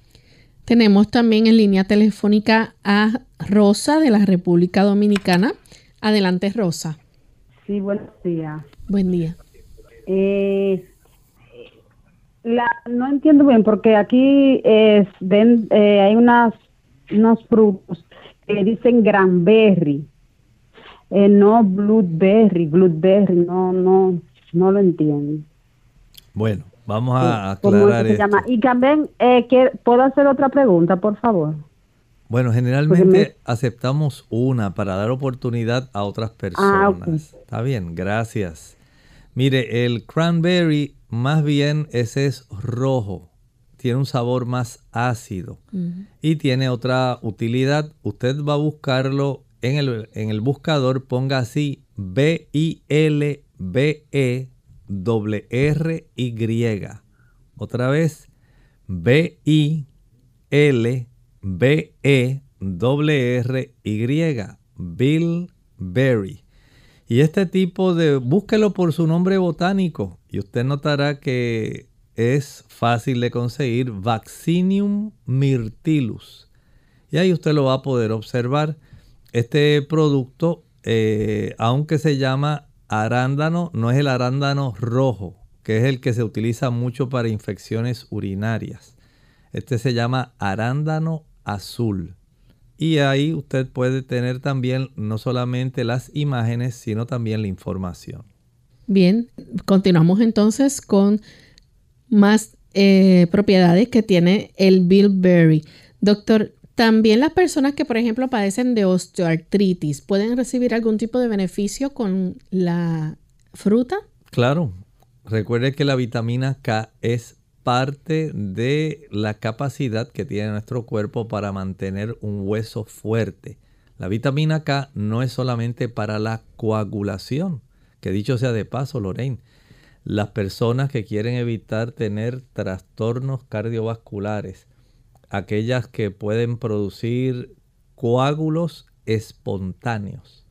Tenemos también en línea telefónica a Rosa de la República Dominicana. Adelante, Rosa. Sí, buenos días. Buen día. Eh, no entiendo bien porque aquí es, ven, eh, hay unas, unos frutos que dicen granberry, eh, no blueberry, blueberry, no, no, no lo entiendo. Bueno, Vamos a aclarar esto. Y también, eh, ¿puedo hacer otra pregunta, por favor? Bueno, generalmente aceptamos una para dar oportunidad a otras ah, personas. Está bien, gracias. Mire, el cranberry, más bien ese es rojo. Tiene un sabor más ácido. Y tiene otra utilidad. Usted va a buscarlo en el, en el buscador, ponga así B-I-L-B-E doble R Y. Otra vez B I L B doble R Y. Bill Berry. Y este tipo de, búsquelo por su nombre botánico y usted notará que es fácil de conseguir Vaccinium myrtillus. Y ahí usted lo va a poder observar. Este producto, eh, aunque se llama arándano no es el arándano rojo, que es el que se utiliza mucho para infecciones urinarias. Este se llama arándano azul. Y ahí usted puede tener también no solamente las imágenes, sino también la información. Bien, continuamos entonces con más eh, propiedades que tiene el bilberry. Doctor, también las personas que, por ejemplo, padecen de osteoartritis, ¿pueden recibir algún tipo de beneficio con la fruta? Claro. Recuerde que la vitamina K es parte de la capacidad que tiene nuestro cuerpo para mantener un hueso fuerte. La vitamina K no es solamente para la coagulación, que dicho sea de paso, Lorraine, las personas que quieren evitar tener trastornos cardiovasculares, aquellas que pueden producir coágulos espontáneos,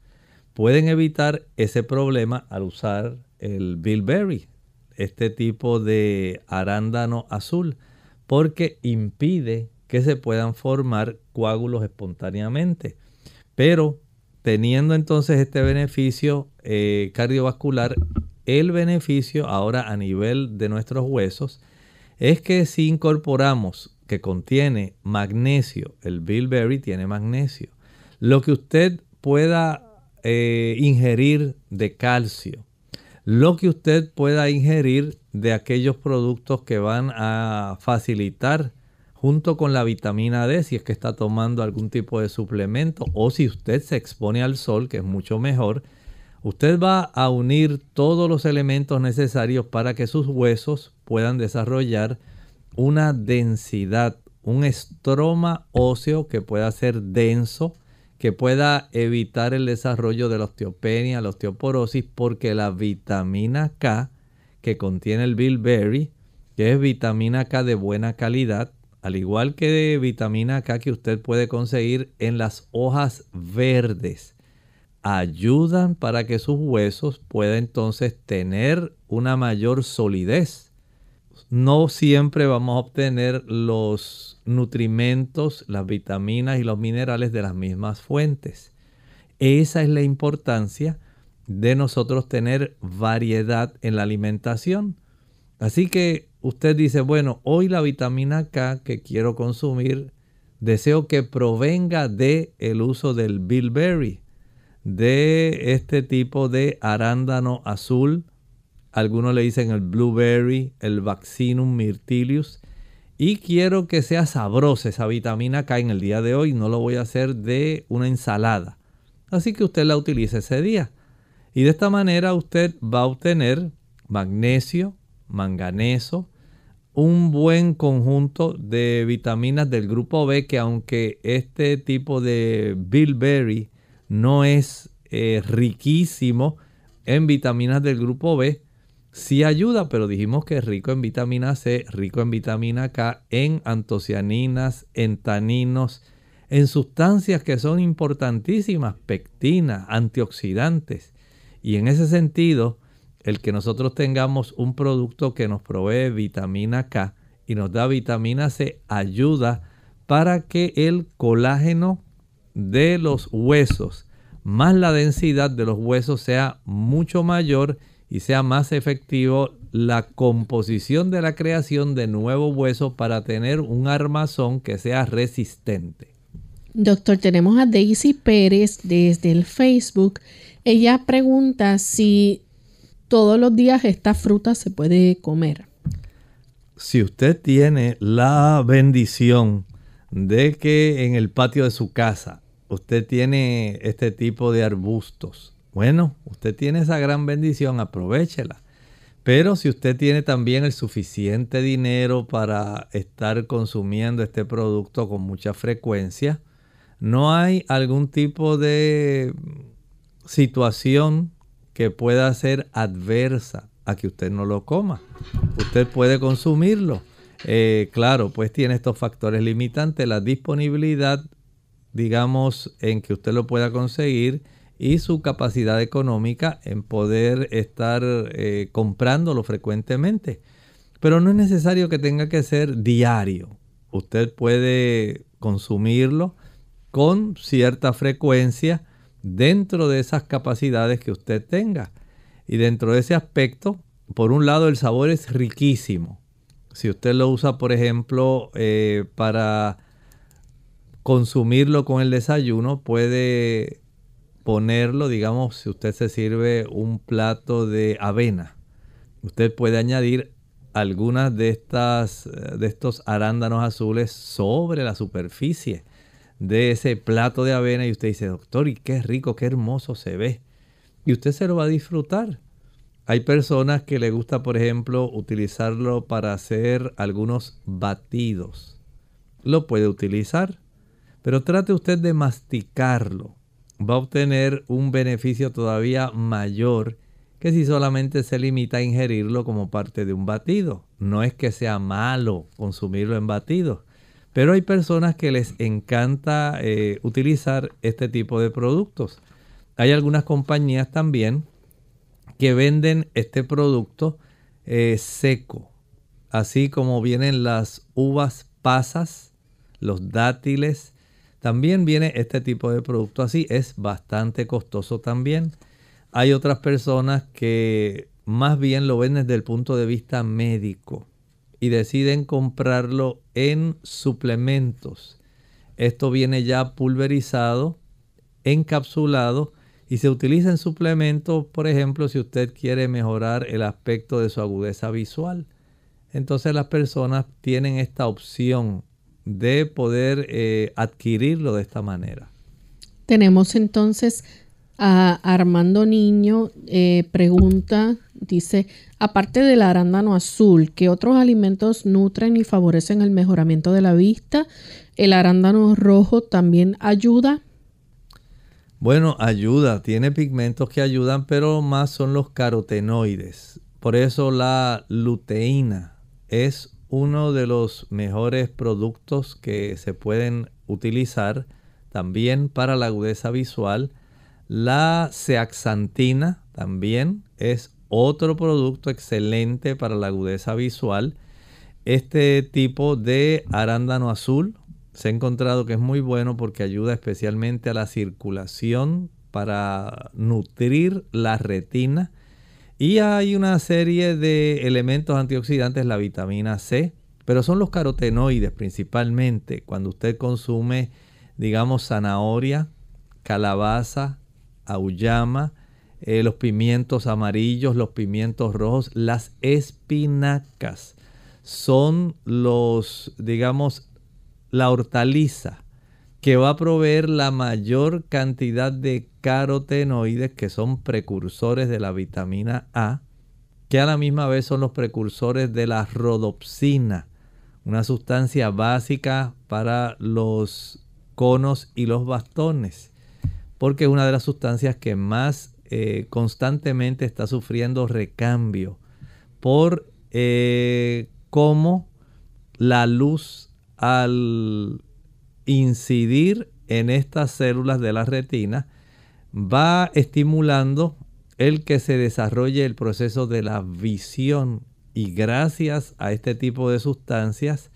pueden evitar ese problema al usar el bilberry, este tipo de arándano azul, porque impide que se puedan formar coágulos espontáneamente. Pero teniendo entonces este beneficio eh, cardiovascular, el beneficio ahora a nivel de nuestros huesos es que si incorporamos que contiene magnesio, el bilberry tiene magnesio, lo que usted pueda eh, ingerir de calcio, lo que usted pueda ingerir de aquellos productos que van a facilitar junto con la vitamina D si es que está tomando algún tipo de suplemento o si usted se expone al sol, que es mucho mejor, usted va a unir todos los elementos necesarios para que sus huesos puedan desarrollar una densidad, un estroma óseo que pueda ser denso, que pueda evitar el desarrollo de la osteopenia, la osteoporosis, porque la vitamina K que contiene el bilberry, que es vitamina K de buena calidad, al igual que de vitamina K que usted puede conseguir en las hojas verdes, ayudan para que sus huesos puedan entonces tener una mayor solidez no siempre vamos a obtener los nutrimentos, las vitaminas y los minerales de las mismas fuentes. Esa es la importancia de nosotros tener variedad en la alimentación. Así que usted dice, bueno, hoy la vitamina K que quiero consumir, deseo que provenga de el uso del bilberry, de este tipo de arándano azul algunos le dicen el blueberry, el vaccinum myrtilius. Y quiero que sea sabrosa esa vitamina K en el día de hoy. No lo voy a hacer de una ensalada. Así que usted la utilice ese día. Y de esta manera usted va a obtener magnesio, manganeso, un buen conjunto de vitaminas del grupo B que aunque este tipo de bilberry no es eh, riquísimo en vitaminas del grupo B, sí ayuda, pero dijimos que es rico en vitamina C, rico en vitamina K, en antocianinas, en taninos, en sustancias que son importantísimas, pectina, antioxidantes. Y en ese sentido, el que nosotros tengamos un producto que nos provee vitamina K y nos da vitamina C ayuda para que el colágeno de los huesos más la densidad de los huesos sea mucho mayor y sea más efectivo la composición de la creación de nuevo hueso para tener un armazón que sea resistente. Doctor, tenemos a Daisy Pérez desde el Facebook. Ella pregunta si todos los días esta fruta se puede comer. Si usted tiene la bendición de que en el patio de su casa usted tiene este tipo de arbustos bueno, usted tiene esa gran bendición, aprovechela. Pero si usted tiene también el suficiente dinero para estar consumiendo este producto con mucha frecuencia, no hay algún tipo de situación que pueda ser adversa a que usted no lo coma. Usted puede consumirlo. Eh, claro, pues tiene estos factores limitantes, la disponibilidad, digamos, en que usted lo pueda conseguir y su capacidad económica en poder estar eh, comprándolo frecuentemente. Pero no es necesario que tenga que ser diario. Usted puede consumirlo con cierta frecuencia dentro de esas capacidades que usted tenga. Y dentro de ese aspecto, por un lado el sabor es riquísimo. Si usted lo usa, por ejemplo, eh, para consumirlo con el desayuno, puede ponerlo, digamos, si usted se sirve un plato de avena, usted puede añadir algunas de estas de estos arándanos azules sobre la superficie de ese plato de avena y usted dice, "Doctor, y qué rico, qué hermoso se ve." Y usted se lo va a disfrutar. Hay personas que le gusta, por ejemplo, utilizarlo para hacer algunos batidos. Lo puede utilizar, pero trate usted de masticarlo va a obtener un beneficio todavía mayor que si solamente se limita a ingerirlo como parte de un batido. No es que sea malo consumirlo en batido, pero hay personas que les encanta eh, utilizar este tipo de productos. Hay algunas compañías también que venden este producto eh, seco, así como vienen las uvas pasas, los dátiles, también viene este tipo de producto así, es bastante costoso también. Hay otras personas que más bien lo ven desde el punto de vista médico y deciden comprarlo en suplementos. Esto viene ya pulverizado, encapsulado y se utiliza en suplementos, por ejemplo, si usted quiere mejorar el aspecto de su agudeza visual. Entonces las personas tienen esta opción de poder eh, adquirirlo de esta manera. Tenemos entonces a Armando Niño, eh, pregunta, dice, aparte del arándano azul, ¿qué otros alimentos nutren y favorecen el mejoramiento de la vista? ¿El arándano rojo también ayuda? Bueno, ayuda, tiene pigmentos que ayudan, pero más son los carotenoides. Por eso la luteína es uno de los mejores productos que se pueden utilizar también para la agudeza visual. La zeaxantina también es otro producto excelente para la agudeza visual. Este tipo de arándano azul se ha encontrado que es muy bueno porque ayuda especialmente a la circulación para nutrir la retina y hay una serie de elementos antioxidantes, la vitamina C, pero son los carotenoides principalmente. Cuando usted consume, digamos, zanahoria, calabaza, auyama, eh, los pimientos amarillos, los pimientos rojos, las espinacas, son los, digamos, la hortaliza que va a proveer la mayor cantidad de carotenoides que son precursores de la vitamina A, que a la misma vez son los precursores de la rodopsina, una sustancia básica para los conos y los bastones, porque es una de las sustancias que más eh, constantemente está sufriendo recambio por eh, cómo la luz al incidir en estas células de la retina va estimulando el que se desarrolle el proceso de la visión y gracias a este tipo de sustancias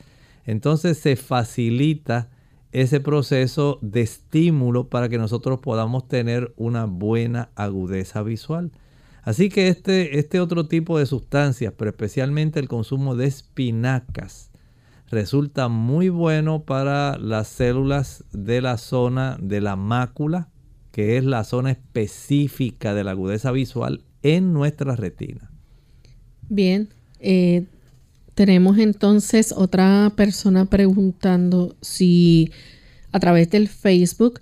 entonces se facilita ese proceso de estímulo para que nosotros podamos tener una buena agudeza visual. Así que este, este otro tipo de sustancias, pero especialmente el consumo de espinacas, resulta muy bueno para las células de la zona de la mácula, que es la zona específica de la agudeza visual en nuestra retina. Bien, eh, tenemos entonces otra persona preguntando si a través del Facebook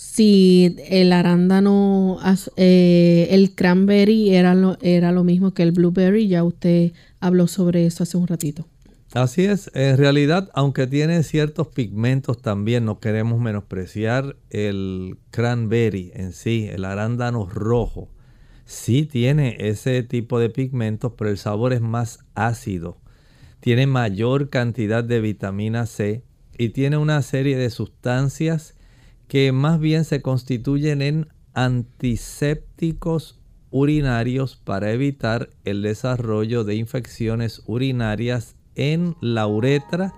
si el arándano, eh, el cranberry era lo, era lo mismo que el blueberry. Ya usted habló sobre eso hace un ratito. Así es, en realidad, aunque tiene ciertos pigmentos también, no queremos menospreciar el cranberry en sí, el arándano rojo. Sí tiene ese tipo de pigmentos, pero el sabor es más ácido. Tiene mayor cantidad de vitamina C y tiene una serie de sustancias que más bien se constituyen en antisépticos urinarios para evitar el desarrollo de infecciones urinarias en la uretra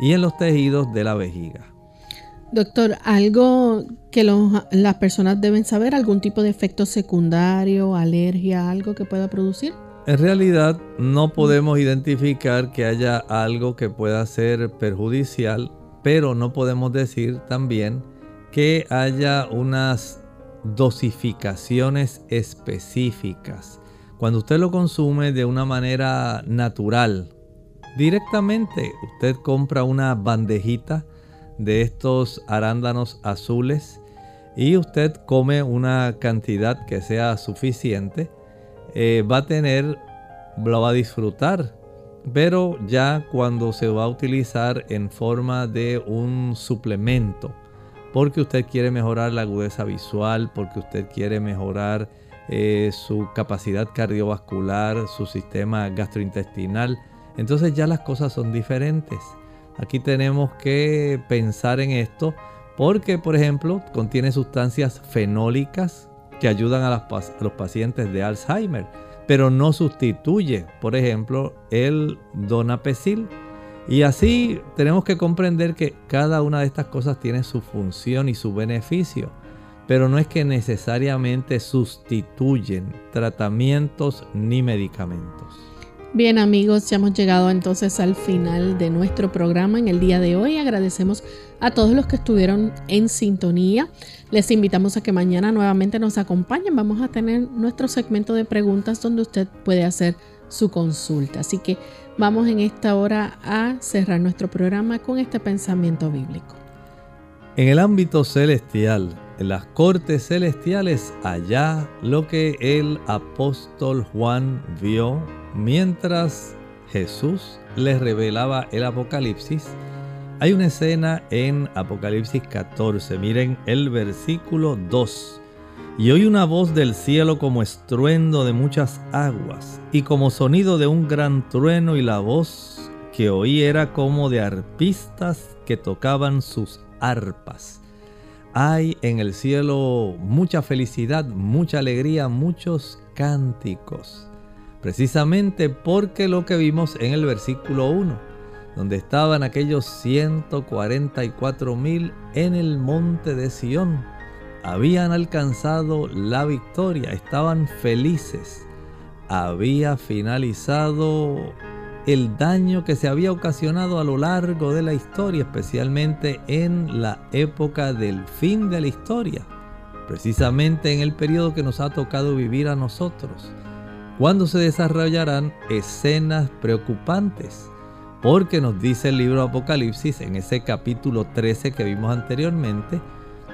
y en los tejidos de la vejiga. Doctor, ¿algo que las personas deben saber? ¿Algún tipo de efecto secundario, alergia, algo que pueda producir? En realidad no podemos identificar que haya algo que pueda ser perjudicial, pero no podemos decir también que haya unas dosificaciones específicas. Cuando usted lo consume de una manera natural, directamente usted compra una bandejita de estos arándanos azules y usted come una cantidad que sea suficiente, eh, va a tener, lo va a disfrutar. Pero ya cuando se va a utilizar en forma de un suplemento, porque usted quiere mejorar la agudeza visual, porque usted quiere mejorar eh, su capacidad cardiovascular, su sistema gastrointestinal, entonces ya las cosas son diferentes. Aquí tenemos que pensar en esto porque, por ejemplo, contiene sustancias fenólicas que ayudan a, los pacientes de Alzheimer, pero no sustituye, por ejemplo, el donapecil. Y así tenemos que comprender que cada una de estas cosas tiene su función y su beneficio, pero no es que necesariamente sustituyen tratamientos ni medicamentos. Bien amigos, ya hemos llegado entonces al final de nuestro programa en el día de hoy. Agradecemos a todos los que estuvieron en sintonía. Les invitamos a que mañana nuevamente nos acompañen. Vamos a tener nuestro segmento de preguntas donde usted puede hacer su consulta. Así que vamos en esta hora a cerrar nuestro programa con este pensamiento bíblico. En el ámbito celestial, en las cortes celestiales, allá lo que el apóstol Juan vio mientras Jesús les revelaba el Apocalipsis, hay una escena en Apocalipsis 14. Miren el versículo 2. Y oí una voz del cielo como estruendo de muchas aguas y como sonido de un gran trueno y la voz que oí era como de arpistas que tocaban sus arpas. Hay en el cielo mucha felicidad, mucha alegría, muchos cánticos precisamente porque lo que vimos en el versículo 1, donde estaban aquellos 144 mil en el monte de Sión, habían alcanzado la victoria, estaban felices, había finalizado el daño que se había ocasionado a lo largo de la historia, especialmente en la época del fin de la historia, precisamente en el periodo que nos ha tocado vivir a nosotros cuando se desarrollarán escenas preocupantes. Porque nos dice el libro Apocalipsis en ese capítulo 13 que vimos anteriormente,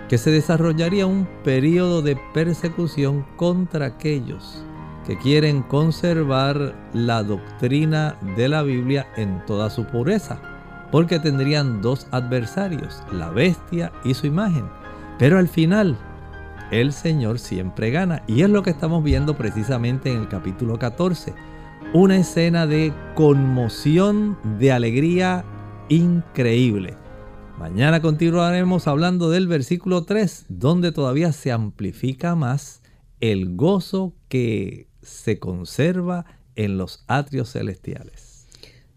que se desarrollaría un periodo de persecución contra aquellos que quieren conservar la doctrina de la Biblia en toda su pureza, porque tendrían dos adversarios, la bestia y su imagen. Pero al final el Señor siempre gana. Y es lo que estamos viendo precisamente en el capítulo 14. Una escena de conmoción, de alegría increíble. Mañana continuaremos hablando del versículo 3, donde todavía se amplifica más el gozo que se conserva en los atrios celestiales.